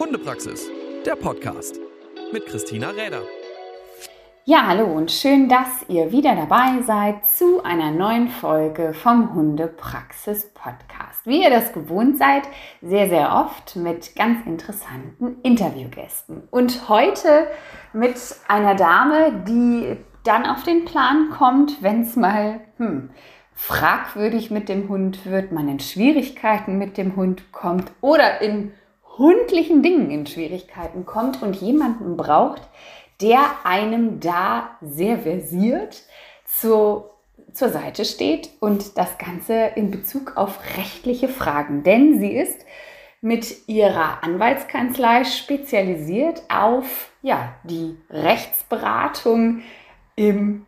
Hundepraxis, der Podcast mit Christina Räder. Ja, hallo und schön, dass ihr wieder dabei seid zu einer neuen Folge vom Hundepraxis Podcast. Wie ihr das gewohnt seid, sehr, sehr oft mit ganz interessanten Interviewgästen. Und heute mit einer Dame, die dann auf den Plan kommt, wenn es mal hm, fragwürdig mit dem Hund wird, man in Schwierigkeiten mit dem Hund kommt oder in hundlichen Dingen in Schwierigkeiten kommt und jemanden braucht, der einem da sehr versiert zu, zur Seite steht und das Ganze in Bezug auf rechtliche Fragen. Denn sie ist mit ihrer Anwaltskanzlei spezialisiert auf ja, die Rechtsberatung im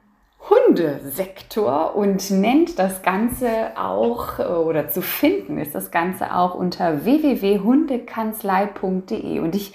Hundesektor und nennt das Ganze auch oder zu finden ist das Ganze auch unter www.hundekanzlei.de und ich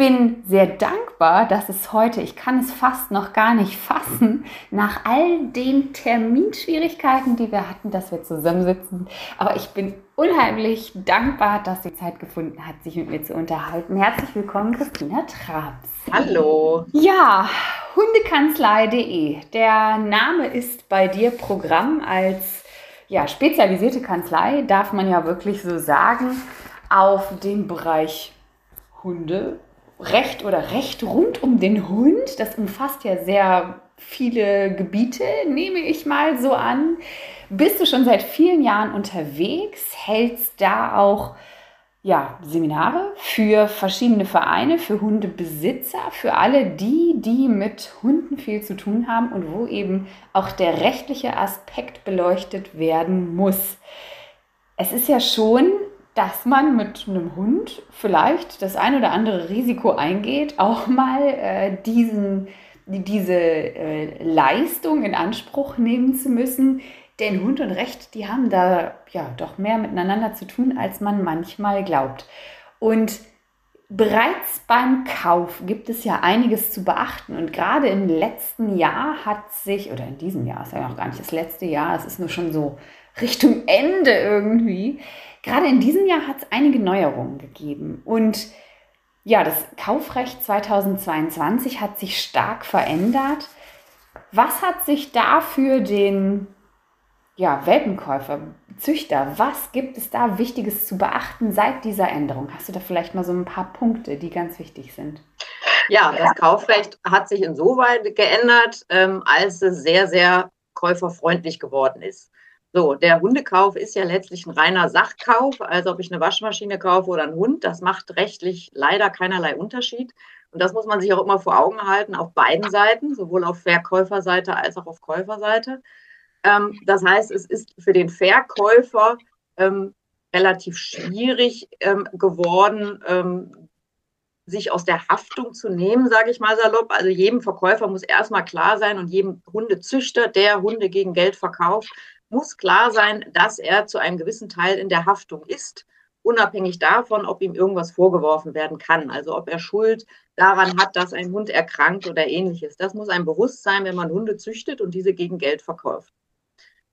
bin sehr dankbar, dass es heute, ich kann es fast noch gar nicht fassen, nach all den Terminschwierigkeiten, die wir hatten, dass wir zusammensitzen. Aber ich bin unheimlich dankbar, dass sie Zeit gefunden hat, sich mit mir zu unterhalten. Herzlich willkommen, Christina Trabs. Hallo. Ja, hundekanzlei.de. Der Name ist bei dir Programm als ja, spezialisierte Kanzlei, darf man ja wirklich so sagen, auf dem Bereich Hunde Recht oder Recht rund um den Hund. Das umfasst ja sehr viele Gebiete, nehme ich mal so an. Bist du schon seit vielen Jahren unterwegs, hältst da auch ja, Seminare für verschiedene Vereine, für Hundebesitzer, für alle die, die mit Hunden viel zu tun haben und wo eben auch der rechtliche Aspekt beleuchtet werden muss. Es ist ja schon dass man mit einem Hund vielleicht das ein oder andere Risiko eingeht, auch mal äh, diesen, diese äh, Leistung in Anspruch nehmen zu müssen. Denn Hund und Recht, die haben da ja doch mehr miteinander zu tun, als man manchmal glaubt. Und bereits beim Kauf gibt es ja einiges zu beachten. Und gerade im letzten Jahr hat sich, oder in diesem Jahr ist ja noch gar nicht das letzte Jahr, es ist nur schon so Richtung Ende irgendwie, Gerade in diesem Jahr hat es einige Neuerungen gegeben und ja, das Kaufrecht 2022 hat sich stark verändert. Was hat sich da für den ja, Welpenkäufer, Züchter, was gibt es da Wichtiges zu beachten seit dieser Änderung? Hast du da vielleicht mal so ein paar Punkte, die ganz wichtig sind? Ja, das Kaufrecht hat sich insoweit geändert, ähm, als es sehr, sehr käuferfreundlich geworden ist. So, der Hundekauf ist ja letztlich ein reiner Sachkauf, also ob ich eine Waschmaschine kaufe oder einen Hund, das macht rechtlich leider keinerlei Unterschied. Und das muss man sich auch immer vor Augen halten, auf beiden Seiten, sowohl auf Verkäuferseite als auch auf Käuferseite. Ähm, das heißt, es ist für den Verkäufer ähm, relativ schwierig ähm, geworden, ähm, sich aus der Haftung zu nehmen, sage ich mal salopp. Also jedem Verkäufer muss erstmal klar sein und jedem Hundezüchter, der Hunde gegen Geld verkauft, muss klar sein, dass er zu einem gewissen Teil in der Haftung ist, unabhängig davon, ob ihm irgendwas vorgeworfen werden kann. Also ob er Schuld daran hat, dass ein Hund erkrankt oder ähnliches. Das muss ein Bewusstsein, wenn man Hunde züchtet und diese gegen Geld verkauft.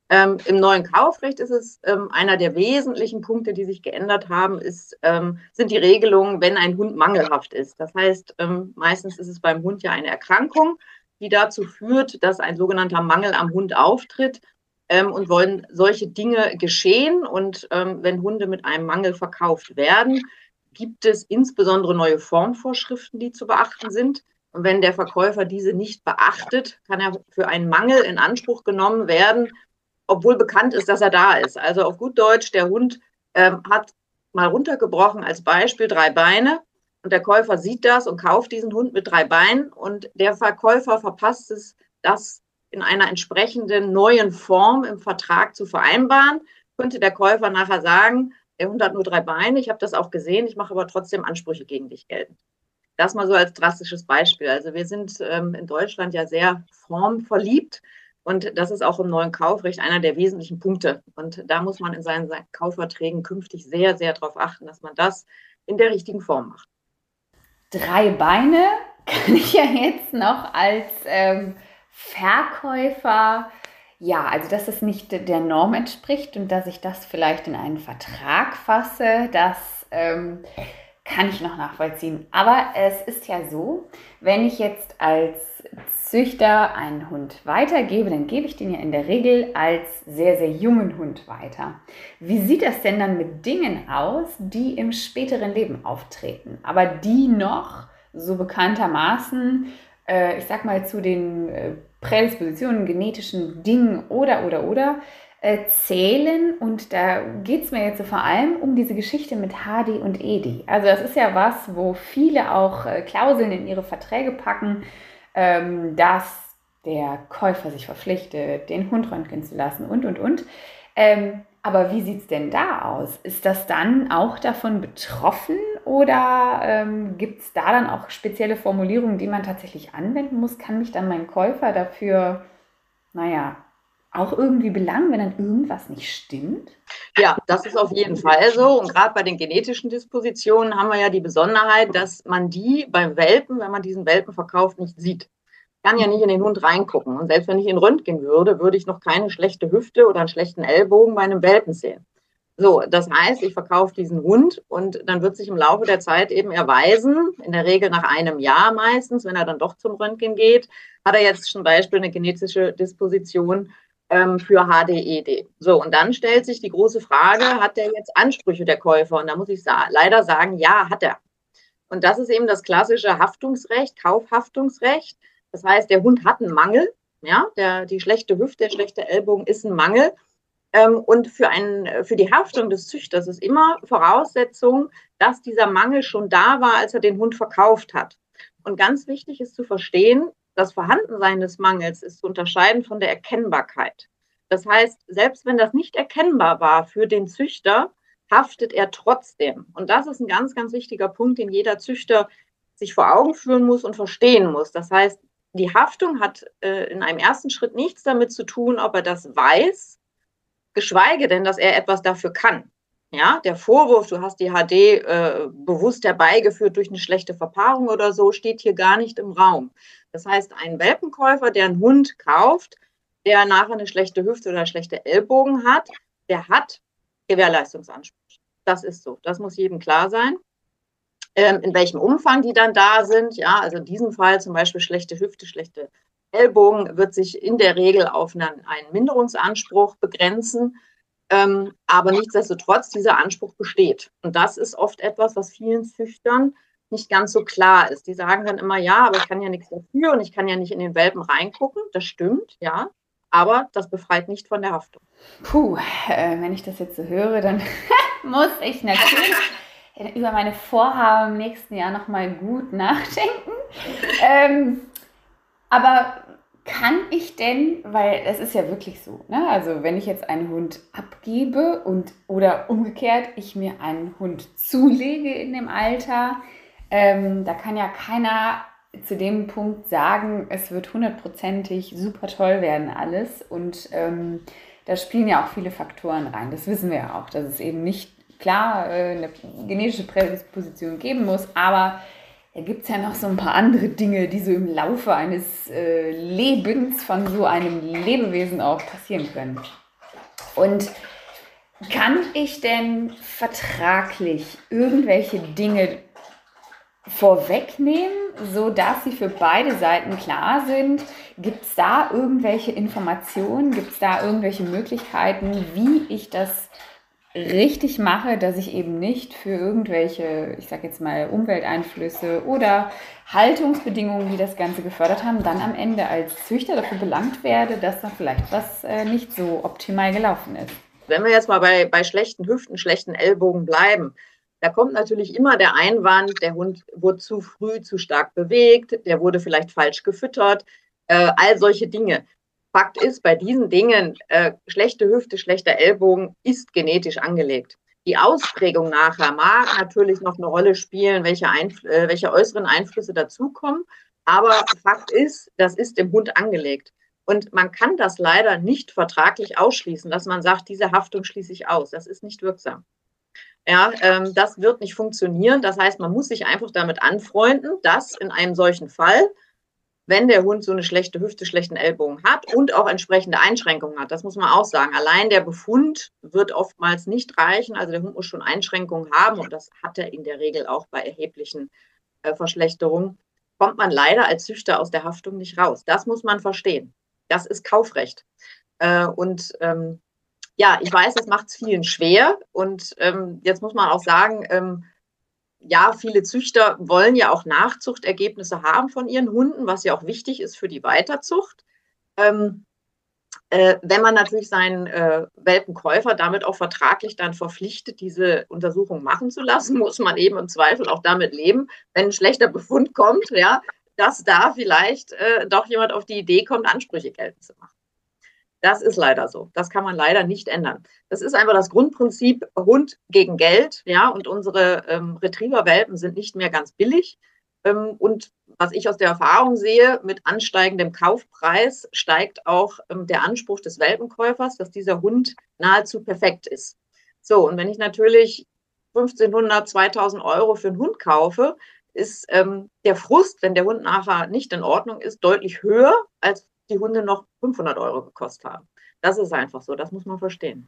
Ähm, Im neuen Kaufrecht ist es ähm, einer der wesentlichen Punkte, die sich geändert haben, ist, ähm, sind die Regelungen, wenn ein Hund mangelhaft ist. Das heißt, ähm, meistens ist es beim Hund ja eine Erkrankung, die dazu führt, dass ein sogenannter Mangel am Hund auftritt ähm, und wollen solche Dinge geschehen. Und ähm, wenn Hunde mit einem Mangel verkauft werden, gibt es insbesondere neue Formvorschriften, die zu beachten sind. Und wenn der Verkäufer diese nicht beachtet, kann er für einen Mangel in Anspruch genommen werden, obwohl bekannt ist, dass er da ist. Also auf gut Deutsch, der Hund ähm, hat mal runtergebrochen als Beispiel drei Beine und der Käufer sieht das und kauft diesen Hund mit drei Beinen und der Verkäufer verpasst es, das in einer entsprechenden neuen Form im Vertrag zu vereinbaren, könnte der Käufer nachher sagen, der Hund hat nur drei Beine, ich habe das auch gesehen, ich mache aber trotzdem Ansprüche gegen dich geltend. Das mal so als drastisches Beispiel. Also wir sind ähm, in Deutschland ja sehr formverliebt und das ist auch im neuen Kaufrecht einer der wesentlichen Punkte. Und da muss man in seinen Kaufverträgen künftig sehr, sehr darauf achten, dass man das in der richtigen Form macht. Drei Beine kann ich ja jetzt noch als ähm, Verkäufer, ja, also dass es nicht der Norm entspricht und dass ich das vielleicht in einen Vertrag fasse, das ähm, kann ich noch nachvollziehen. Aber es ist ja so, wenn ich jetzt als Züchter einen Hund weitergebe, dann gebe ich den ja in der Regel als sehr, sehr jungen Hund weiter. Wie sieht das denn dann mit Dingen aus, die im späteren Leben auftreten, aber die noch so bekanntermaßen, äh, ich sag mal, zu den äh, Prädispositionen, genetischen Dingen oder, oder, oder zählen und da geht es mir jetzt so vor allem um diese Geschichte mit Hadi und Edi. Also das ist ja was, wo viele auch äh, Klauseln in ihre Verträge packen, ähm, dass der Käufer sich verpflichtet, den Hund röntgen zu lassen und, und, und. Ähm, aber wie sieht es denn da aus? Ist das dann auch davon betroffen oder ähm, gibt es da dann auch spezielle Formulierungen, die man tatsächlich anwenden muss? Kann mich dann mein Käufer dafür, naja, auch irgendwie belangen, wenn dann irgendwas nicht stimmt? Ja, das ist auf jeden Fall so. Und gerade bei den genetischen Dispositionen haben wir ja die Besonderheit, dass man die beim Welpen, wenn man diesen Welpen verkauft, nicht sieht. Ich kann ja nicht in den Hund reingucken. Und selbst wenn ich ihn röntgen würde, würde ich noch keine schlechte Hüfte oder einen schlechten Ellbogen bei einem Welpen sehen. So, das heißt, ich verkaufe diesen Hund und dann wird sich im Laufe der Zeit eben erweisen, in der Regel nach einem Jahr meistens, wenn er dann doch zum Röntgen geht, hat er jetzt zum Beispiel eine genetische Disposition, ähm, für HDED. So, und dann stellt sich die große Frage, hat der jetzt Ansprüche der Käufer? Und da muss ich sa leider sagen, ja, hat er. Und das ist eben das klassische Haftungsrecht, Kaufhaftungsrecht. Das heißt, der Hund hat einen Mangel, ja, der, die schlechte Hüfte, der schlechte Ellbogen ist ein Mangel. Ähm, und für, einen, für die Haftung des Züchters ist immer Voraussetzung, dass dieser Mangel schon da war, als er den Hund verkauft hat. Und ganz wichtig ist zu verstehen, das Vorhandensein des Mangels ist zu unterscheiden von der Erkennbarkeit. Das heißt, selbst wenn das nicht erkennbar war für den Züchter, haftet er trotzdem. Und das ist ein ganz, ganz wichtiger Punkt, den jeder Züchter sich vor Augen führen muss und verstehen muss. Das heißt, die Haftung hat äh, in einem ersten Schritt nichts damit zu tun, ob er das weiß, geschweige denn, dass er etwas dafür kann. Ja, der Vorwurf, du hast die HD äh, bewusst herbeigeführt durch eine schlechte Verpaarung oder so, steht hier gar nicht im Raum. Das heißt, ein Welpenkäufer, der einen Hund kauft, der nachher eine schlechte Hüfte oder schlechte Ellbogen hat, der hat Gewährleistungsanspruch. Das ist so. Das muss jedem klar sein. Ähm, in welchem Umfang die dann da sind, ja, also in diesem Fall zum Beispiel schlechte Hüfte, schlechte Ellbogen, wird sich in der Regel auf einen, einen Minderungsanspruch begrenzen. Ähm, aber nichtsdestotrotz, dieser Anspruch besteht. Und das ist oft etwas, was vielen Züchtern nicht ganz so klar ist. Die sagen dann immer, ja, aber ich kann ja nichts dafür und ich kann ja nicht in den Welpen reingucken. Das stimmt, ja. Aber das befreit nicht von der Haftung. Puh, äh, wenn ich das jetzt so höre, dann muss ich natürlich über meine Vorhaben im nächsten Jahr nochmal gut nachdenken. ähm, aber kann ich denn, weil es ist ja wirklich so, ne? also wenn ich jetzt einen Hund abgebe und oder umgekehrt ich mir einen Hund zulege in dem Alter, ähm, da kann ja keiner zu dem Punkt sagen, es wird hundertprozentig super toll werden alles und ähm, da spielen ja auch viele Faktoren rein. Das wissen wir ja auch, dass es eben nicht klar äh, eine genetische Prädisposition geben muss, aber da gibt es ja noch so ein paar andere Dinge, die so im Laufe eines äh, Lebens von so einem Lebewesen auch passieren können. Und kann ich denn vertraglich irgendwelche Dinge vorwegnehmen, sodass sie für beide Seiten klar sind? Gibt es da irgendwelche Informationen? Gibt es da irgendwelche Möglichkeiten, wie ich das richtig mache, dass ich eben nicht für irgendwelche, ich sage jetzt mal, Umwelteinflüsse oder Haltungsbedingungen, die das Ganze gefördert haben, dann am Ende als Züchter dafür belangt werde, dass da vielleicht was äh, nicht so optimal gelaufen ist. Wenn wir jetzt mal bei, bei schlechten Hüften, schlechten Ellbogen bleiben, da kommt natürlich immer der Einwand, der Hund wurde zu früh zu stark bewegt, der wurde vielleicht falsch gefüttert, äh, all solche Dinge. Fakt ist, bei diesen Dingen, äh, schlechte Hüfte, schlechter Ellbogen ist genetisch angelegt. Die Ausprägung nachher mag natürlich noch eine Rolle spielen, welche, Einf äh, welche äußeren Einflüsse dazukommen. Aber Fakt ist, das ist dem Hund angelegt. Und man kann das leider nicht vertraglich ausschließen, dass man sagt, diese Haftung schließe ich aus. Das ist nicht wirksam. Ja, ähm, das wird nicht funktionieren. Das heißt, man muss sich einfach damit anfreunden, dass in einem solchen Fall wenn der Hund so eine schlechte Hüfte, schlechten Ellbogen hat und auch entsprechende Einschränkungen hat. Das muss man auch sagen. Allein der Befund wird oftmals nicht reichen. Also der Hund muss schon Einschränkungen haben und das hat er in der Regel auch bei erheblichen äh, Verschlechterungen. Kommt man leider als Züchter aus der Haftung nicht raus. Das muss man verstehen. Das ist Kaufrecht. Äh, und ähm, ja, ich weiß, das macht es vielen schwer. Und ähm, jetzt muss man auch sagen, ähm, ja, viele Züchter wollen ja auch Nachzuchtergebnisse haben von ihren Hunden, was ja auch wichtig ist für die Weiterzucht. Ähm, äh, wenn man natürlich seinen äh, Welpenkäufer damit auch vertraglich dann verpflichtet, diese Untersuchung machen zu lassen, muss man eben im Zweifel auch damit leben, wenn ein schlechter Befund kommt, ja, dass da vielleicht äh, doch jemand auf die Idee kommt, Ansprüche geltend zu machen. Das ist leider so. Das kann man leider nicht ändern. Das ist einfach das Grundprinzip Hund gegen Geld. Ja, und unsere ähm, Retriever-Welpen sind nicht mehr ganz billig. Ähm, und was ich aus der Erfahrung sehe, mit ansteigendem Kaufpreis steigt auch ähm, der Anspruch des Welpenkäufers, dass dieser Hund nahezu perfekt ist. So, und wenn ich natürlich 1500, 2000 Euro für einen Hund kaufe, ist ähm, der Frust, wenn der Hund nachher nicht in Ordnung ist, deutlich höher, als die Hunde noch 500 Euro gekostet haben. Das ist einfach so, das muss man verstehen.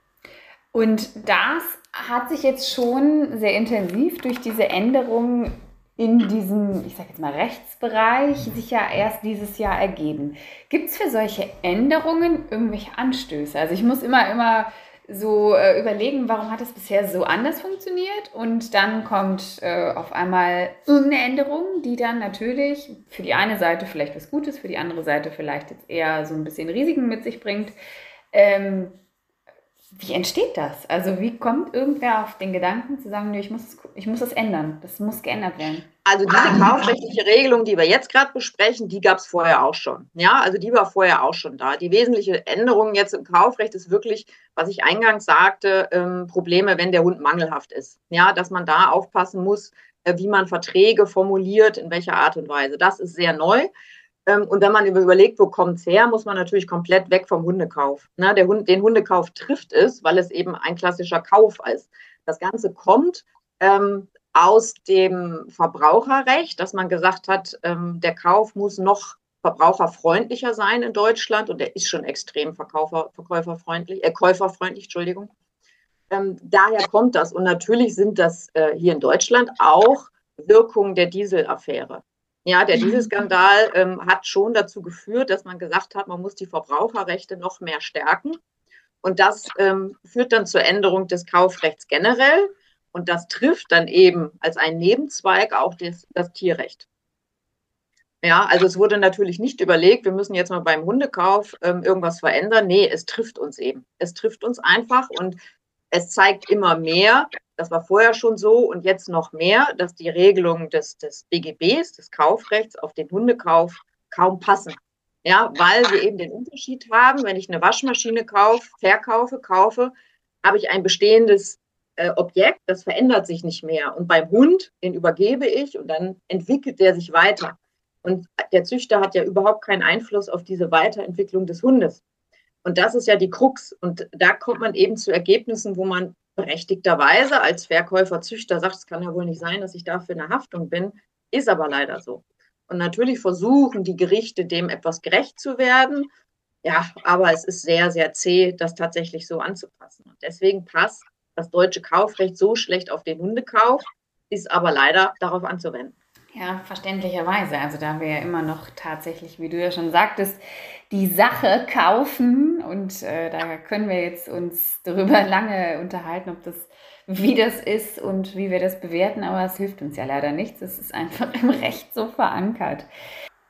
Und das hat sich jetzt schon sehr intensiv durch diese Änderungen in diesem, ich sage jetzt mal, Rechtsbereich sich ja erst dieses Jahr ergeben. Gibt es für solche Änderungen irgendwelche Anstöße? Also ich muss immer, immer so äh, überlegen, warum hat es bisher so anders funktioniert und dann kommt äh, auf einmal irgendeine Änderung, die dann natürlich für die eine Seite vielleicht was Gutes, für die andere Seite vielleicht jetzt eher so ein bisschen Risiken mit sich bringt. Ähm, wie entsteht das? Also wie kommt irgendwer auf den Gedanken zu sagen, nee, ich muss, ich muss das ändern, das muss geändert werden? Also diese kaufrechtliche Regelung, die wir jetzt gerade besprechen, die gab es vorher auch schon. Ja, also die war vorher auch schon da. Die wesentliche Änderung jetzt im Kaufrecht ist wirklich, was ich eingangs sagte, ähm, Probleme, wenn der Hund mangelhaft ist. Ja, dass man da aufpassen muss, äh, wie man Verträge formuliert, in welcher Art und Weise. Das ist sehr neu. Ähm, und wenn man überlegt, wo kommt es her, muss man natürlich komplett weg vom Hundekauf. Ne? Der Hund, den Hundekauf trifft es, weil es eben ein klassischer Kauf ist. Das Ganze kommt ähm, aus dem Verbraucherrecht, dass man gesagt hat, ähm, der Kauf muss noch verbraucherfreundlicher sein in Deutschland und der ist schon extrem Verkäufer, verkäuferfreundlich, äh, käuferfreundlich, Entschuldigung. Ähm, daher kommt das. Und natürlich sind das äh, hier in Deutschland auch Wirkungen der Dieselaffäre. Ja, der mhm. Dieselskandal ähm, hat schon dazu geführt, dass man gesagt hat, man muss die Verbraucherrechte noch mehr stärken. Und das ähm, führt dann zur Änderung des Kaufrechts generell. Und das trifft dann eben als ein Nebenzweig auch das, das Tierrecht. Ja, also es wurde natürlich nicht überlegt, wir müssen jetzt mal beim Hundekauf ähm, irgendwas verändern. Nee, es trifft uns eben. Es trifft uns einfach und es zeigt immer mehr, das war vorher schon so und jetzt noch mehr, dass die Regelungen des, des BGBs, des Kaufrechts auf den Hundekauf kaum passen. Ja, weil wir eben den Unterschied haben, wenn ich eine Waschmaschine kaufe, verkaufe, kaufe, habe ich ein bestehendes äh, Objekt, das verändert sich nicht mehr. Und beim Hund, den übergebe ich und dann entwickelt der sich weiter. Und der Züchter hat ja überhaupt keinen Einfluss auf diese Weiterentwicklung des Hundes. Und das ist ja die Krux. Und da kommt man eben zu Ergebnissen, wo man berechtigterweise als Verkäufer, Züchter sagt, es kann ja wohl nicht sein, dass ich dafür in der Haftung bin, ist aber leider so. Und natürlich versuchen die Gerichte dem etwas gerecht zu werden. Ja, aber es ist sehr, sehr zäh, das tatsächlich so anzupassen. Und deswegen passt das deutsche Kaufrecht so schlecht auf den Hundekauf, ist aber leider darauf anzuwenden. Ja, verständlicherweise. Also da wir ja immer noch tatsächlich, wie du ja schon sagtest, die Sache kaufen und äh, da können wir jetzt uns darüber lange unterhalten, ob das wie das ist und wie wir das bewerten, aber es hilft uns ja leider nichts. Es ist einfach im Recht so verankert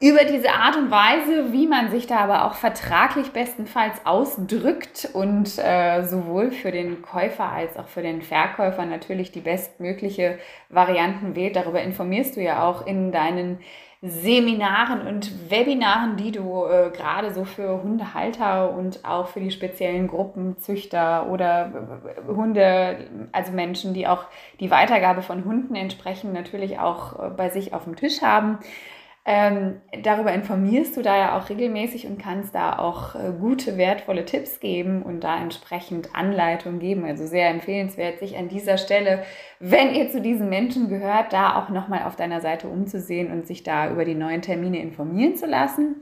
über diese Art und Weise, wie man sich da aber auch vertraglich bestenfalls ausdrückt und äh, sowohl für den Käufer als auch für den Verkäufer natürlich die bestmögliche Varianten wählt. Darüber informierst du ja auch in deinen Seminaren und Webinaren, die du äh, gerade so für Hundehalter und auch für die speziellen Gruppenzüchter oder äh, Hunde, also Menschen, die auch die Weitergabe von Hunden entsprechend natürlich auch äh, bei sich auf dem Tisch haben. Ähm, darüber informierst du da ja auch regelmäßig und kannst da auch äh, gute, wertvolle Tipps geben und da entsprechend Anleitung geben. Also sehr empfehlenswert, sich an dieser Stelle, wenn ihr zu diesen Menschen gehört, da auch nochmal auf deiner Seite umzusehen und sich da über die neuen Termine informieren zu lassen.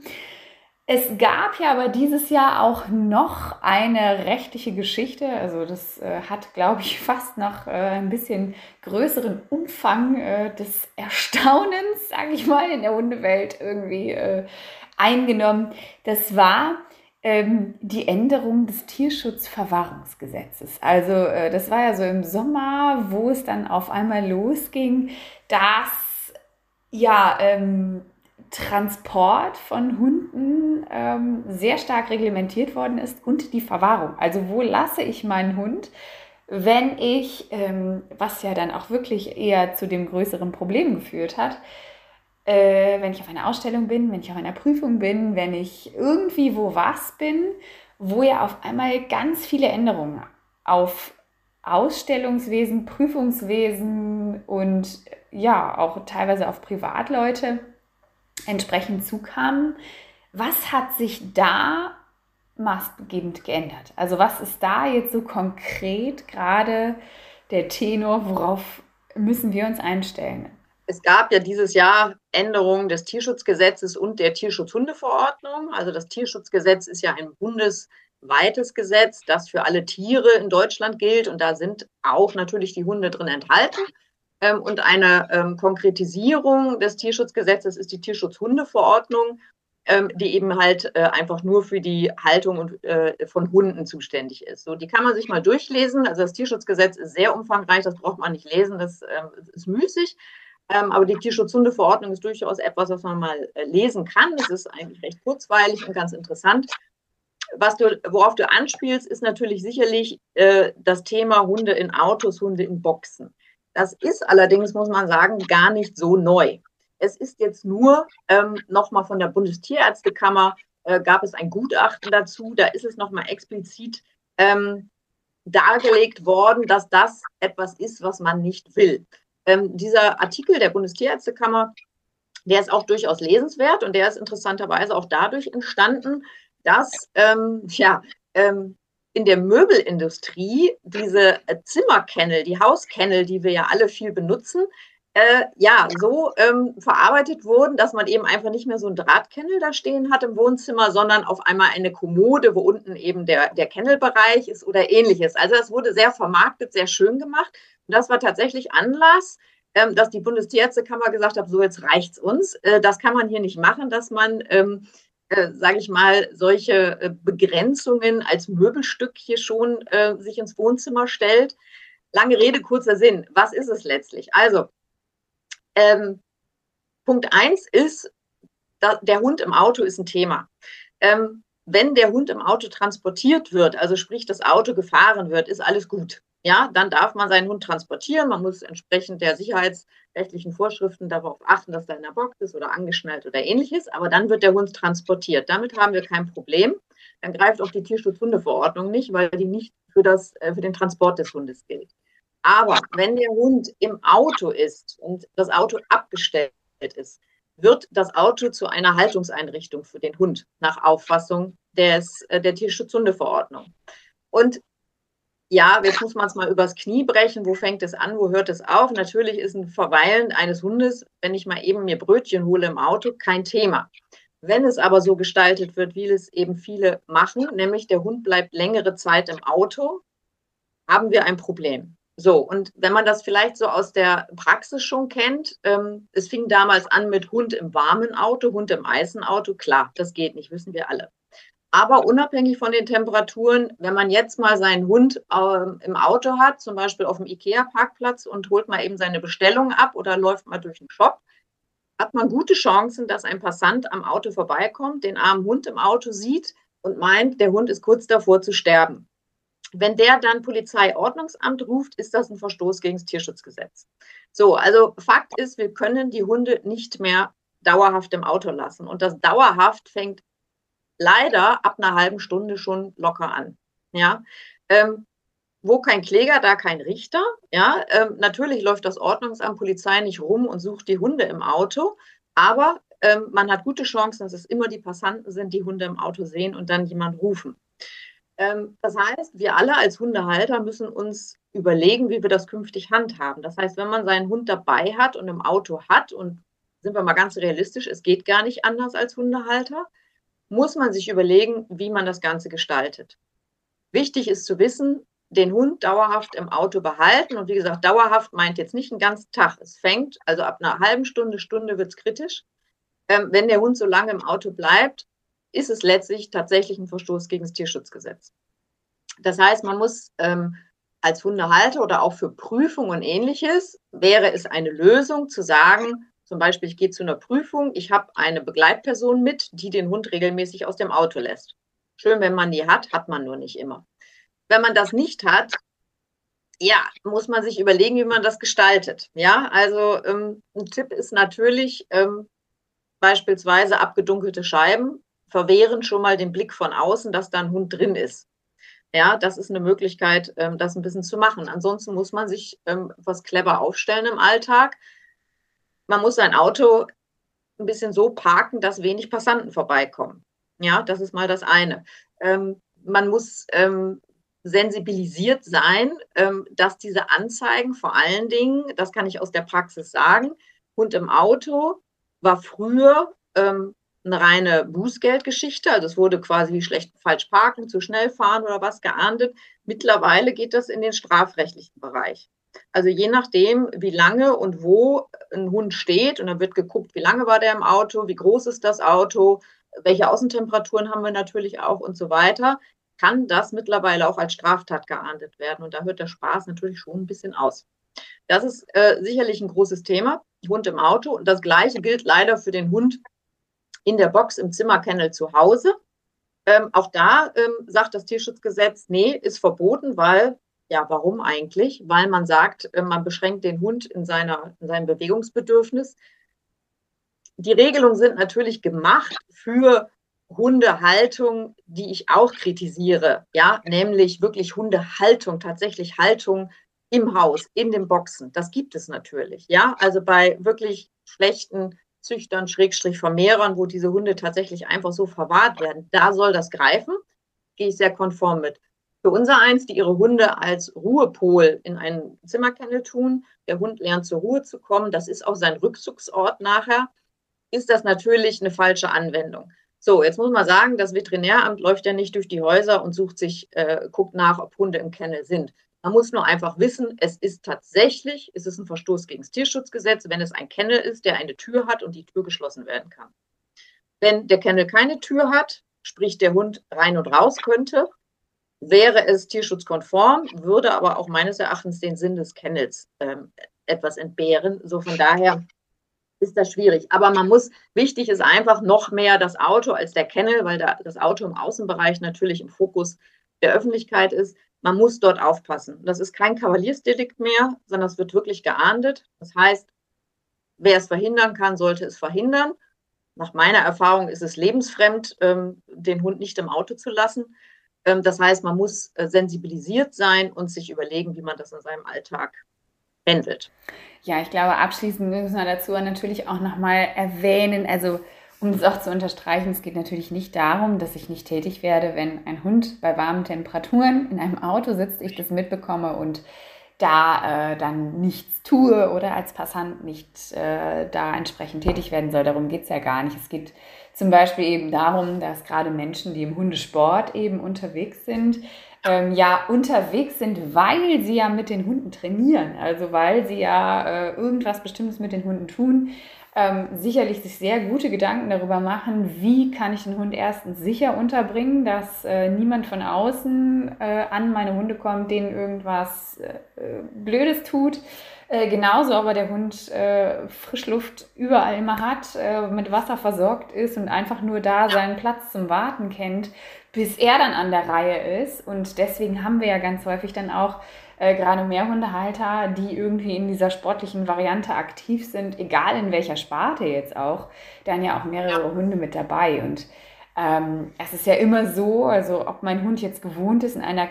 Es gab ja aber dieses Jahr auch noch eine rechtliche Geschichte. Also das äh, hat, glaube ich, fast noch äh, ein bisschen größeren Umfang äh, des Erstaunens, sage ich mal, in der Hundewelt irgendwie äh, eingenommen. Das war ähm, die Änderung des Tierschutzverwahrungsgesetzes. Also äh, das war ja so im Sommer, wo es dann auf einmal losging, dass ja ähm, Transport von Hunden ähm, sehr stark reglementiert worden ist und die Verwahrung. Also wo lasse ich meinen Hund, wenn ich, ähm, was ja dann auch wirklich eher zu dem größeren Problem geführt hat, äh, wenn ich auf einer Ausstellung bin, wenn ich auf einer Prüfung bin, wenn ich irgendwie wo was bin, wo ja auf einmal ganz viele Änderungen auf Ausstellungswesen, Prüfungswesen und ja auch teilweise auf Privatleute entsprechend zukamen. Was hat sich da maßgebend geändert? Also was ist da jetzt so konkret gerade der Tenor, worauf müssen wir uns einstellen? Es gab ja dieses Jahr Änderungen des Tierschutzgesetzes und der Tierschutzhundeverordnung. Also das Tierschutzgesetz ist ja ein bundesweites Gesetz, das für alle Tiere in Deutschland gilt. Und da sind auch natürlich die Hunde drin enthalten. Ähm, und eine ähm, Konkretisierung des Tierschutzgesetzes ist die Tierschutzhundeverordnung, ähm, die eben halt äh, einfach nur für die Haltung und, äh, von Hunden zuständig ist. So, die kann man sich mal durchlesen. Also das Tierschutzgesetz ist sehr umfangreich, das braucht man nicht lesen, das ist müßig. aber die Tierschutzhundeverordnung ist durchaus etwas, was man mal äh, lesen kann. Es ist eigentlich recht kurzweilig und ganz interessant. Was du, worauf du anspielst, ist natürlich sicherlich äh, das Thema Hunde in Autos, Hunde in Boxen. Das ist allerdings, muss man sagen, gar nicht so neu. Es ist jetzt nur ähm, nochmal von der Bundestierärztekammer äh, gab es ein Gutachten dazu. Da ist es nochmal explizit ähm, dargelegt worden, dass das etwas ist, was man nicht will. Ähm, dieser Artikel der Bundestierärztekammer, der ist auch durchaus lesenswert und der ist interessanterweise auch dadurch entstanden, dass ähm, ja, ähm, in der Möbelindustrie diese Zimmerkennel, die Hauskennel, die wir ja alle viel benutzen, äh, ja, so ähm, verarbeitet wurden, dass man eben einfach nicht mehr so ein Drahtkennel da stehen hat im Wohnzimmer, sondern auf einmal eine Kommode, wo unten eben der, der Kennelbereich ist oder ähnliches. Also das wurde sehr vermarktet, sehr schön gemacht. Und das war tatsächlich Anlass, ähm, dass die Bundestierärztekammer gesagt hat, so jetzt reicht's uns. Äh, das kann man hier nicht machen, dass man ähm, äh, sage ich mal, solche äh, Begrenzungen als Möbelstück hier schon äh, sich ins Wohnzimmer stellt. Lange Rede, kurzer Sinn. Was ist es letztlich? Also, ähm, Punkt 1 ist, der Hund im Auto ist ein Thema. Ähm, wenn der Hund im Auto transportiert wird, also sprich das Auto gefahren wird, ist alles gut. Ja, dann darf man seinen Hund transportieren. Man muss entsprechend der sicherheitsrechtlichen Vorschriften darauf achten, dass er in der Box ist oder angeschnallt oder ähnliches. Aber dann wird der Hund transportiert. Damit haben wir kein Problem. Dann greift auch die Tierschutzhundeverordnung nicht, weil die nicht für, das, äh, für den Transport des Hundes gilt. Aber wenn der Hund im Auto ist und das Auto abgestellt ist, wird das Auto zu einer Haltungseinrichtung für den Hund nach Auffassung des, äh, der Tierschutzhundeverordnung. Und ja, jetzt muss man es mal übers Knie brechen. Wo fängt es an? Wo hört es auf? Natürlich ist ein Verweilen eines Hundes, wenn ich mal eben mir Brötchen hole im Auto, kein Thema. Wenn es aber so gestaltet wird, wie es eben viele machen, nämlich der Hund bleibt längere Zeit im Auto, haben wir ein Problem. So, und wenn man das vielleicht so aus der Praxis schon kennt, ähm, es fing damals an mit Hund im warmen Auto, Hund im heißen Auto, klar, das geht nicht, wissen wir alle. Aber unabhängig von den Temperaturen, wenn man jetzt mal seinen Hund äh, im Auto hat, zum Beispiel auf dem IKEA-Parkplatz und holt mal eben seine Bestellung ab oder läuft mal durch den Shop, hat man gute Chancen, dass ein Passant am Auto vorbeikommt, den armen Hund im Auto sieht und meint, der Hund ist kurz davor zu sterben. Wenn der dann Polizeiordnungsamt ruft, ist das ein Verstoß gegen das Tierschutzgesetz. So, also Fakt ist, wir können die Hunde nicht mehr dauerhaft im Auto lassen. Und das dauerhaft fängt leider ab einer halben Stunde schon locker an. Ja, ähm, wo kein Kläger, da kein Richter. Ja, ähm, natürlich läuft das Ordnungsamt Polizei nicht rum und sucht die Hunde im Auto, aber ähm, man hat gute Chancen, dass es immer die Passanten sind, die Hunde im Auto sehen und dann jemand rufen. Ähm, das heißt, wir alle als Hundehalter müssen uns überlegen, wie wir das künftig handhaben. Das heißt, wenn man seinen Hund dabei hat und im Auto hat, und sind wir mal ganz realistisch, es geht gar nicht anders als Hundehalter, muss man sich überlegen, wie man das Ganze gestaltet. Wichtig ist zu wissen, den Hund dauerhaft im Auto behalten. Und wie gesagt, dauerhaft meint jetzt nicht einen ganzen Tag. Es fängt, also ab einer halben Stunde, Stunde wird es kritisch. Ähm, wenn der Hund so lange im Auto bleibt, ist es letztlich tatsächlich ein Verstoß gegen das Tierschutzgesetz. Das heißt, man muss ähm, als Hundehalter oder auch für Prüfung und ähnliches, wäre es eine Lösung zu sagen, zum Beispiel, ich gehe zu einer Prüfung, ich habe eine Begleitperson mit, die den Hund regelmäßig aus dem Auto lässt. Schön, wenn man die hat, hat man nur nicht immer. Wenn man das nicht hat, ja, muss man sich überlegen, wie man das gestaltet. Ja, also ähm, ein Tipp ist natürlich ähm, beispielsweise abgedunkelte Scheiben verwehren schon mal den Blick von außen, dass da ein Hund drin ist. Ja, das ist eine Möglichkeit, ähm, das ein bisschen zu machen. Ansonsten muss man sich ähm, was clever aufstellen im Alltag. Man muss sein Auto ein bisschen so parken, dass wenig Passanten vorbeikommen. Ja, das ist mal das eine. Ähm, man muss sensibilisiert sein, dass diese Anzeigen vor allen Dingen, das kann ich aus der Praxis sagen, Hund im Auto war früher eine reine Bußgeldgeschichte. Also es wurde quasi wie schlecht falsch parken, zu schnell fahren oder was geahndet. Mittlerweile geht das in den strafrechtlichen Bereich. Also je nachdem, wie lange und wo ein Hund steht, und dann wird geguckt, wie lange war der im Auto, wie groß ist das Auto, welche Außentemperaturen haben wir natürlich auch und so weiter, kann das mittlerweile auch als Straftat geahndet werden. Und da hört der Spaß natürlich schon ein bisschen aus. Das ist äh, sicherlich ein großes Thema, Hund im Auto. Und das Gleiche gilt leider für den Hund in der Box im Zimmerkennel zu Hause. Ähm, auch da ähm, sagt das Tierschutzgesetz, nee, ist verboten, weil, ja, warum eigentlich? Weil man sagt, äh, man beschränkt den Hund in, seiner, in seinem Bewegungsbedürfnis. Die Regelungen sind natürlich gemacht für Hundehaltung, die ich auch kritisiere, ja, nämlich wirklich Hundehaltung, tatsächlich Haltung im Haus, in den Boxen. Das gibt es natürlich, ja. Also bei wirklich schlechten Züchtern, Schrägstrich Vermehrern, wo diese Hunde tatsächlich einfach so verwahrt werden. Da soll das greifen. Gehe ich sehr konform mit. Für unser eins, die ihre Hunde als Ruhepol in einen Zimmerkennel tun, der Hund lernt zur Ruhe zu kommen, das ist auch sein Rückzugsort nachher, ist das natürlich eine falsche Anwendung. So, jetzt muss man sagen, das Veterinäramt läuft ja nicht durch die Häuser und sucht sich, äh, guckt nach, ob Hunde im Kennel sind. Man muss nur einfach wissen, es ist tatsächlich, es ist ein Verstoß gegen das Tierschutzgesetz, wenn es ein Kennel ist, der eine Tür hat und die Tür geschlossen werden kann. Wenn der Kennel keine Tür hat, sprich der Hund rein und raus könnte, wäre es tierschutzkonform, würde aber auch meines Erachtens den Sinn des Kennels ähm, etwas entbehren. So von daher ist das schwierig. Aber man muss, wichtig ist einfach noch mehr das Auto als der Kennel, weil da das Auto im Außenbereich natürlich im Fokus der Öffentlichkeit ist. Man muss dort aufpassen. Das ist kein Kavaliersdelikt mehr, sondern es wird wirklich geahndet. Das heißt, wer es verhindern kann, sollte es verhindern. Nach meiner Erfahrung ist es lebensfremd, ähm, den Hund nicht im Auto zu lassen. Ähm, das heißt, man muss äh, sensibilisiert sein und sich überlegen, wie man das in seinem Alltag handelt. Ja, ich glaube, abschließend müssen wir dazu natürlich auch nochmal erwähnen, also um es auch zu unterstreichen, es geht natürlich nicht darum, dass ich nicht tätig werde, wenn ein Hund bei warmen Temperaturen in einem Auto sitzt, ich das mitbekomme und da äh, dann nichts tue oder als Passant nicht äh, da entsprechend tätig werden soll. Darum geht es ja gar nicht. Es geht zum Beispiel eben darum, dass gerade Menschen, die im Hundesport eben unterwegs sind, ähm, ja unterwegs sind, weil sie ja mit den Hunden trainieren. Also weil sie ja äh, irgendwas Bestimmtes mit den Hunden tun ähm, sicherlich sich sehr gute Gedanken darüber machen, wie kann ich den Hund erstens sicher unterbringen, dass äh, niemand von außen äh, an meine Hunde kommt, denen irgendwas äh, Blödes tut. Äh, genauso aber der Hund äh, Frischluft überall immer hat, äh, mit Wasser versorgt ist und einfach nur da seinen Platz zum Warten kennt, bis er dann an der Reihe ist. Und deswegen haben wir ja ganz häufig dann auch äh, gerade Mehrhundehalter, die irgendwie in dieser sportlichen Variante aktiv sind, egal in welcher Sparte jetzt auch, dann ja auch mehrere Hunde mit dabei. Und ähm, es ist ja immer so, also ob mein Hund jetzt gewohnt ist, in einer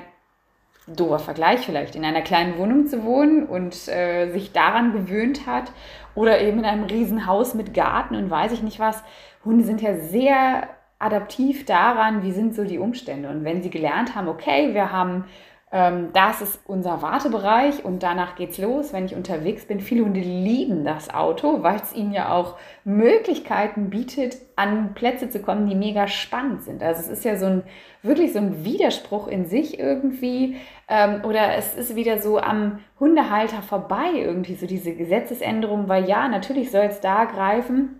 doofer Vergleich vielleicht, in einer kleinen Wohnung zu wohnen und äh, sich daran gewöhnt hat oder eben in einem Riesenhaus mit Garten und weiß ich nicht was. Hunde sind ja sehr adaptiv daran, wie sind so die Umstände. Und wenn sie gelernt haben, okay, wir haben ähm, das ist unser Wartebereich und danach geht's los, wenn ich unterwegs bin. Viele Hunde lieben das Auto, weil es ihnen ja auch Möglichkeiten bietet, an Plätze zu kommen, die mega spannend sind. Also es ist ja so ein wirklich so ein Widerspruch in sich irgendwie ähm, oder es ist wieder so am Hundehalter vorbei irgendwie so diese Gesetzesänderung, weil ja, natürlich soll es da greifen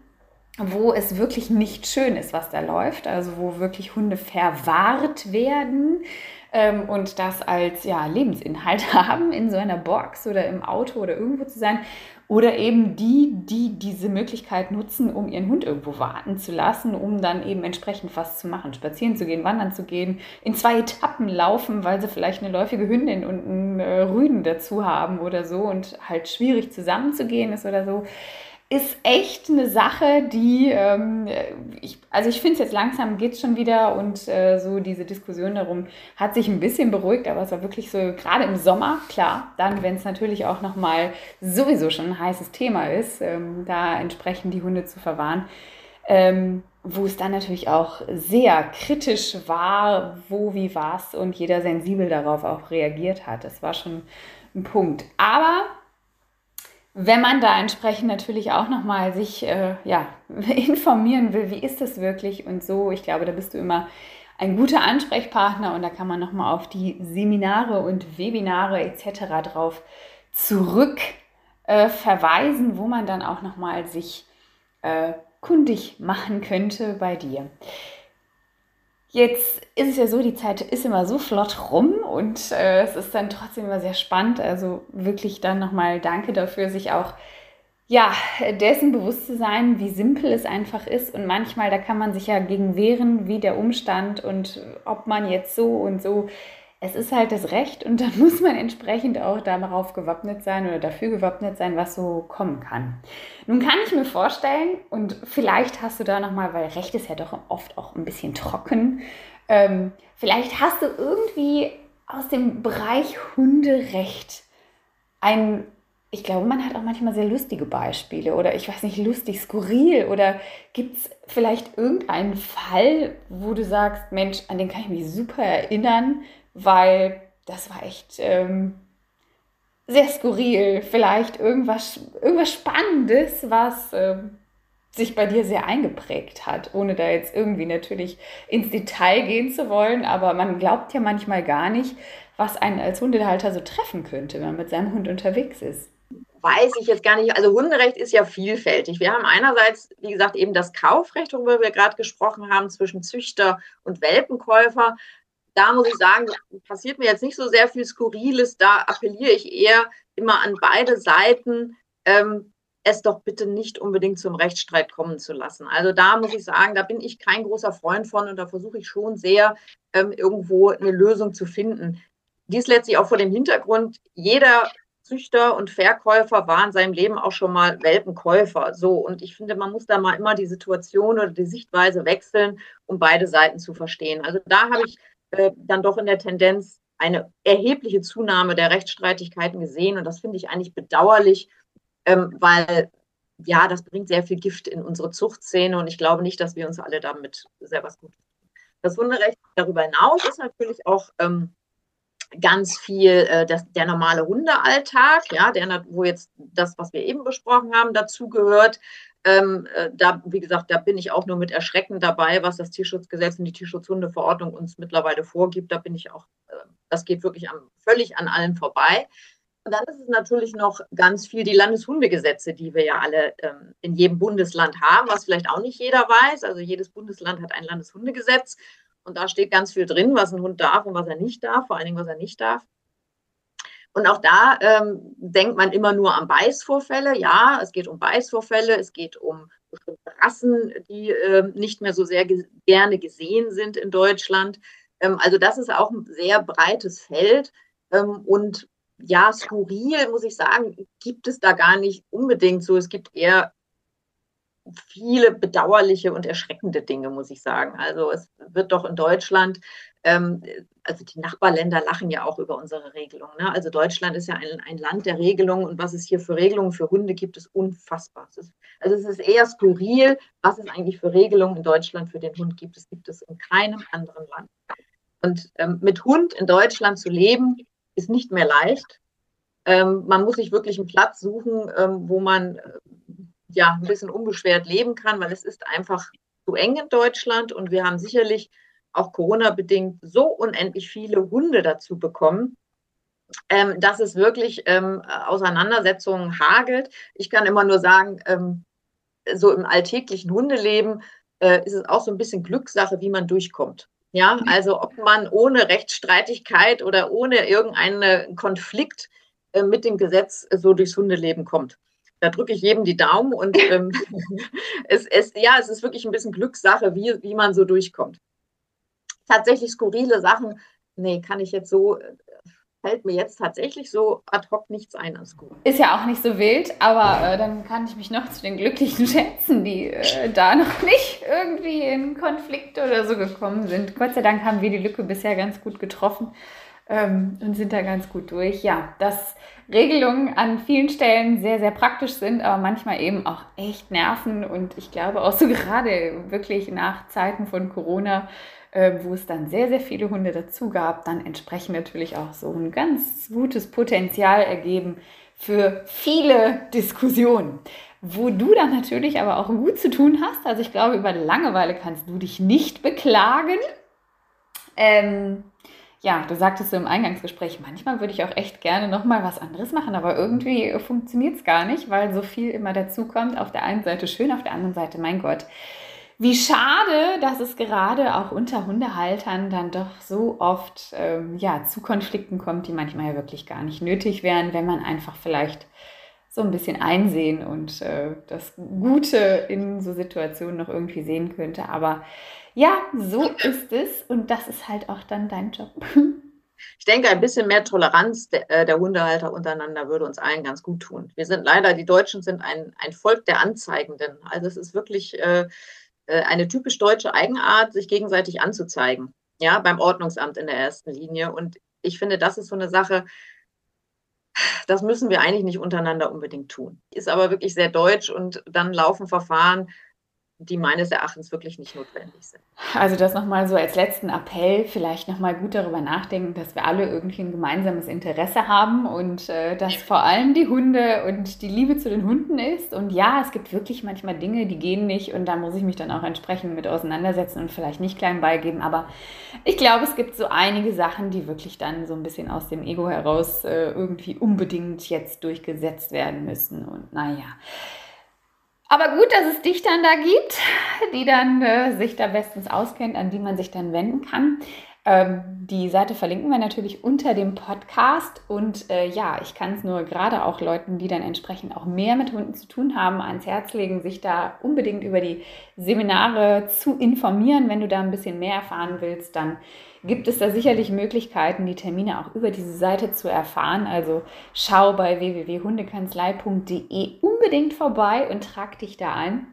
wo es wirklich nicht schön ist, was da läuft, also wo wirklich Hunde verwahrt werden, ähm, und das als ja, Lebensinhalt haben, in so einer Box oder im Auto oder irgendwo zu sein. Oder eben die, die diese Möglichkeit nutzen, um ihren Hund irgendwo warten zu lassen, um dann eben entsprechend was zu machen, spazieren zu gehen, wandern zu gehen, in zwei Etappen laufen, weil sie vielleicht eine läufige Hündin und einen äh, Rüden dazu haben oder so und halt schwierig zusammenzugehen ist oder so ist echt eine Sache, die, ähm, ich, also ich finde es jetzt langsam geht schon wieder und äh, so diese Diskussion darum hat sich ein bisschen beruhigt, aber es war wirklich so, gerade im Sommer, klar, dann, wenn es natürlich auch nochmal sowieso schon ein heißes Thema ist, ähm, da entsprechend die Hunde zu verwahren, ähm, wo es dann natürlich auch sehr kritisch war, wo, wie, was und jeder sensibel darauf auch reagiert hat. Das war schon ein Punkt. Aber wenn man da entsprechend natürlich auch nochmal sich äh, ja, informieren will, wie ist das wirklich und so, ich glaube, da bist du immer ein guter Ansprechpartner und da kann man nochmal auf die Seminare und Webinare etc. drauf zurück äh, verweisen, wo man dann auch nochmal sich äh, kundig machen könnte bei dir. Jetzt ist es ja so, die Zeit ist immer so flott rum und äh, es ist dann trotzdem immer sehr spannend. Also wirklich dann nochmal danke dafür, sich auch ja, dessen bewusst zu sein, wie simpel es einfach ist. Und manchmal, da kann man sich ja gegen wehren, wie der Umstand und ob man jetzt so und so es ist halt das Recht und dann muss man entsprechend auch darauf gewappnet sein oder dafür gewappnet sein, was so kommen kann. Nun kann ich mir vorstellen, und vielleicht hast du da nochmal, weil Recht ist ja doch oft auch ein bisschen trocken, ähm, vielleicht hast du irgendwie aus dem Bereich Hunderecht ein, ich glaube, man hat auch manchmal sehr lustige Beispiele oder ich weiß nicht, lustig, skurril oder gibt es vielleicht irgendeinen Fall, wo du sagst, Mensch, an den kann ich mich super erinnern, weil das war echt ähm, sehr skurril. Vielleicht irgendwas, irgendwas Spannendes, was ähm, sich bei dir sehr eingeprägt hat, ohne da jetzt irgendwie natürlich ins Detail gehen zu wollen. Aber man glaubt ja manchmal gar nicht, was einen als Hundehalter so treffen könnte, wenn man mit seinem Hund unterwegs ist weiß ich jetzt gar nicht. Also Hunderecht ist ja vielfältig. Wir haben einerseits, wie gesagt, eben das Kaufrecht, worüber wir gerade gesprochen haben, zwischen Züchter und Welpenkäufer da muss ich sagen, passiert mir jetzt nicht so sehr viel Skurriles. Da appelliere ich eher immer an beide Seiten, ähm, es doch bitte nicht unbedingt zum Rechtsstreit kommen zu lassen. Also da muss ich sagen, da bin ich kein großer Freund von und da versuche ich schon sehr, ähm, irgendwo eine Lösung zu finden. Dies letztlich auch vor dem Hintergrund, jeder Züchter und Verkäufer war in seinem Leben auch schon mal Welpenkäufer. So, und ich finde, man muss da mal immer die Situation oder die Sichtweise wechseln, um beide Seiten zu verstehen. Also da habe ich äh, dann doch in der Tendenz eine erhebliche Zunahme der Rechtsstreitigkeiten gesehen. Und das finde ich eigentlich bedauerlich, ähm, weil ja, das bringt sehr viel Gift in unsere Zuchtszene und ich glaube nicht, dass wir uns alle damit sehr was gut tun. Das Hunderecht darüber hinaus ist natürlich auch ähm, ganz viel äh, das, der normale Hundealltag, ja, der, wo jetzt das, was wir eben besprochen haben, dazugehört. Ähm, äh, da, wie gesagt, da bin ich auch nur mit Erschrecken dabei, was das Tierschutzgesetz und die Tierschutzhundeverordnung uns mittlerweile vorgibt. Da bin ich auch, äh, das geht wirklich an, völlig an allem vorbei. Und dann ist es natürlich noch ganz viel die Landeshundegesetze, die wir ja alle ähm, in jedem Bundesland haben, was vielleicht auch nicht jeder weiß. Also jedes Bundesland hat ein Landeshundegesetz und da steht ganz viel drin, was ein Hund darf und was er nicht darf, vor allen Dingen, was er nicht darf. Und auch da ähm, denkt man immer nur an Beißvorfälle. Ja, es geht um Beißvorfälle, es geht um bestimmte Rassen, die äh, nicht mehr so sehr ge gerne gesehen sind in Deutschland. Ähm, also das ist auch ein sehr breites Feld. Ähm, und ja, skurril, muss ich sagen, gibt es da gar nicht unbedingt so. Es gibt eher viele bedauerliche und erschreckende Dinge, muss ich sagen. Also es wird doch in Deutschland ähm, also die Nachbarländer lachen ja auch über unsere Regelung. Ne? Also Deutschland ist ja ein, ein Land der Regelungen und was es hier für Regelungen für Hunde gibt, ist unfassbar. Es ist, also es ist eher skurril, was es eigentlich für Regelungen in Deutschland für den Hund gibt. Es gibt es in keinem anderen Land. Und ähm, mit Hund in Deutschland zu leben, ist nicht mehr leicht. Ähm, man muss sich wirklich einen Platz suchen, ähm, wo man äh, ja ein bisschen unbeschwert leben kann, weil es ist einfach zu eng in Deutschland und wir haben sicherlich auch Corona-bedingt so unendlich viele Hunde dazu bekommen, ähm, dass es wirklich ähm, Auseinandersetzungen hagelt. Ich kann immer nur sagen, ähm, so im alltäglichen Hundeleben äh, ist es auch so ein bisschen Glückssache, wie man durchkommt. Ja, also ob man ohne Rechtsstreitigkeit oder ohne irgendeinen Konflikt äh, mit dem Gesetz so durchs Hundeleben kommt. Da drücke ich jedem die Daumen und ähm, es, es, ja, es ist wirklich ein bisschen Glückssache, wie, wie man so durchkommt. Tatsächlich skurrile Sachen, nee, kann ich jetzt so, fällt mir jetzt tatsächlich so ad hoc nichts ein als gut. Ist ja auch nicht so wild, aber äh, dann kann ich mich noch zu den Glücklichen schätzen, die äh, da noch nicht irgendwie in Konflikt oder so gekommen sind. Gott sei Dank haben wir die Lücke bisher ganz gut getroffen ähm, und sind da ganz gut durch. Ja, dass Regelungen an vielen Stellen sehr, sehr praktisch sind, aber manchmal eben auch echt nerven. Und ich glaube auch so gerade wirklich nach Zeiten von Corona, äh, wo es dann sehr, sehr viele Hunde dazu gab, dann entsprechend natürlich auch so ein ganz gutes Potenzial ergeben für viele Diskussionen wo du dann natürlich aber auch gut zu tun hast. Also ich glaube, über Langeweile kannst du dich nicht beklagen. Ähm, ja, du sagtest so im Eingangsgespräch, manchmal würde ich auch echt gerne nochmal was anderes machen, aber irgendwie funktioniert es gar nicht, weil so viel immer dazukommt. Auf der einen Seite schön, auf der anderen Seite, mein Gott. Wie schade, dass es gerade auch unter Hundehaltern dann doch so oft ähm, ja, zu Konflikten kommt, die manchmal ja wirklich gar nicht nötig wären, wenn man einfach vielleicht so ein bisschen einsehen und äh, das Gute in so Situationen noch irgendwie sehen könnte. Aber ja, so ist es und das ist halt auch dann dein Job. Ich denke, ein bisschen mehr Toleranz der, äh, der, Hundehalter untereinander würde uns allen ganz gut tun. Wir sind leider, die Deutschen sind ein, ein Volk der Anzeigenden. Also es ist wirklich äh, äh, eine typisch deutsche Eigenart, sich gegenseitig anzuzeigen. Ja, beim Ordnungsamt in der ersten Linie. Und ich finde, das ist so eine Sache, das müssen wir eigentlich nicht untereinander unbedingt tun. Ist aber wirklich sehr deutsch und dann laufen Verfahren die meines Erachtens wirklich nicht notwendig sind. Also das nochmal so als letzten Appell, vielleicht nochmal gut darüber nachdenken, dass wir alle irgendwie ein gemeinsames Interesse haben und äh, dass vor allem die Hunde und die Liebe zu den Hunden ist. Und ja, es gibt wirklich manchmal Dinge, die gehen nicht und da muss ich mich dann auch entsprechend mit auseinandersetzen und vielleicht nicht klein beigeben. Aber ich glaube, es gibt so einige Sachen, die wirklich dann so ein bisschen aus dem Ego heraus äh, irgendwie unbedingt jetzt durchgesetzt werden müssen. Und naja. Aber gut, dass es dich dann da gibt, die dann äh, sich da bestens auskennt, an die man sich dann wenden kann. Ähm, die Seite verlinken wir natürlich unter dem Podcast. Und äh, ja, ich kann es nur gerade auch Leuten, die dann entsprechend auch mehr mit Hunden zu tun haben, ans Herz legen, sich da unbedingt über die Seminare zu informieren. Wenn du da ein bisschen mehr erfahren willst, dann gibt es da sicherlich Möglichkeiten, die Termine auch über diese Seite zu erfahren. Also schau bei www.hundekanzlei.de unbedingt vorbei und trag dich da ein.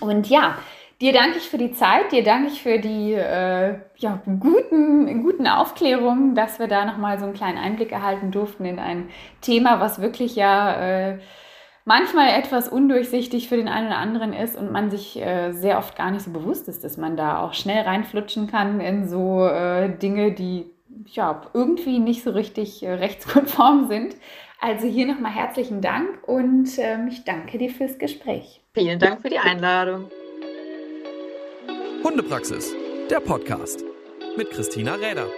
Und ja, dir danke ich für die Zeit, dir danke ich für die äh, ja, guten, guten Aufklärungen, dass wir da nochmal so einen kleinen Einblick erhalten durften in ein Thema, was wirklich ja äh, manchmal etwas undurchsichtig für den einen oder anderen ist und man sich äh, sehr oft gar nicht so bewusst ist, dass man da auch schnell reinflutschen kann in so äh, Dinge, die ja irgendwie nicht so richtig äh, rechtskonform sind. Also hier nochmal herzlichen Dank und ähm, ich danke dir fürs Gespräch. Vielen Dank für die Einladung. Hundepraxis, der Podcast mit Christina Räder.